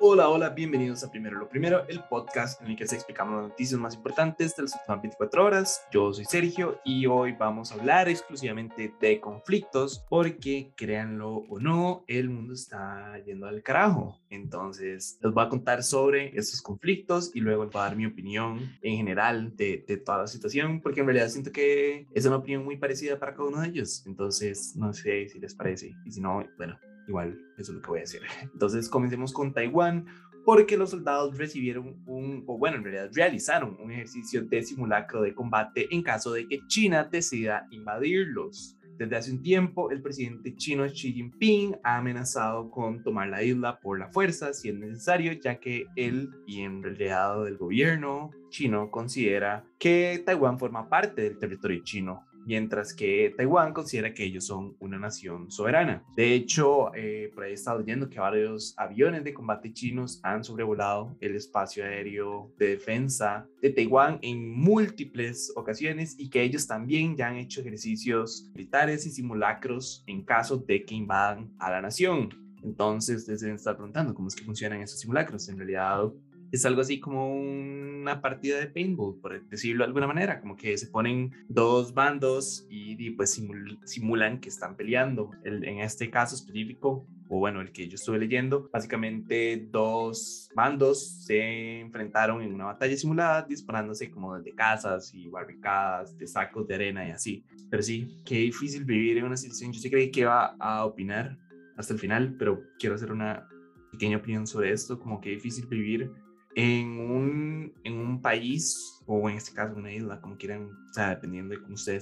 Hola, hola, bienvenidos a Primero lo Primero, el podcast en el que se explicamos las noticias más importantes de las últimas 24 horas. Yo soy Sergio y hoy vamos a hablar exclusivamente de conflictos porque, créanlo o no, el mundo está yendo al carajo. Entonces, les voy a contar sobre estos conflictos y luego les voy a dar mi opinión en general de, de toda la situación porque en realidad siento que es una opinión muy parecida para cada uno de ellos. Entonces, no sé si les parece y si no, bueno, igual eso es lo que voy a decir. Entonces comencemos con Taiwán porque los soldados recibieron un, o bueno, en realidad realizaron un ejercicio de simulacro de combate en caso de que China decida invadirlos. Desde hace un tiempo, el presidente chino Xi Jinping ha amenazado con tomar la isla por la fuerza si es necesario, ya que él y en realidad el gobierno chino considera que Taiwán forma parte del territorio chino mientras que Taiwán considera que ellos son una nación soberana. De hecho, eh, por ahí he estado leyendo que varios aviones de combate chinos han sobrevolado el espacio aéreo de defensa de Taiwán en múltiples ocasiones y que ellos también ya han hecho ejercicios militares y simulacros en caso de que invadan a la nación. Entonces, ustedes deben estar preguntando cómo es que funcionan esos simulacros. En realidad, es algo así como una partida de paintball, por decirlo de alguna manera, como que se ponen dos bandos y, pues simulan que están peleando. en este caso específico, o bueno, el que yo estuve leyendo, básicamente dos bandos se enfrentaron en una batalla simulada disparándose como desde casas y barricadas, de sacos de arena y así. Pero sí, qué difícil vivir en una situación. Yo sí creí que iba a opinar hasta el final, pero quiero hacer una pequeña opinión sobre esto, como que difícil vivir en un, en un país o en este caso una isla, como quieran, o sea, dependiendo de cómo ustedes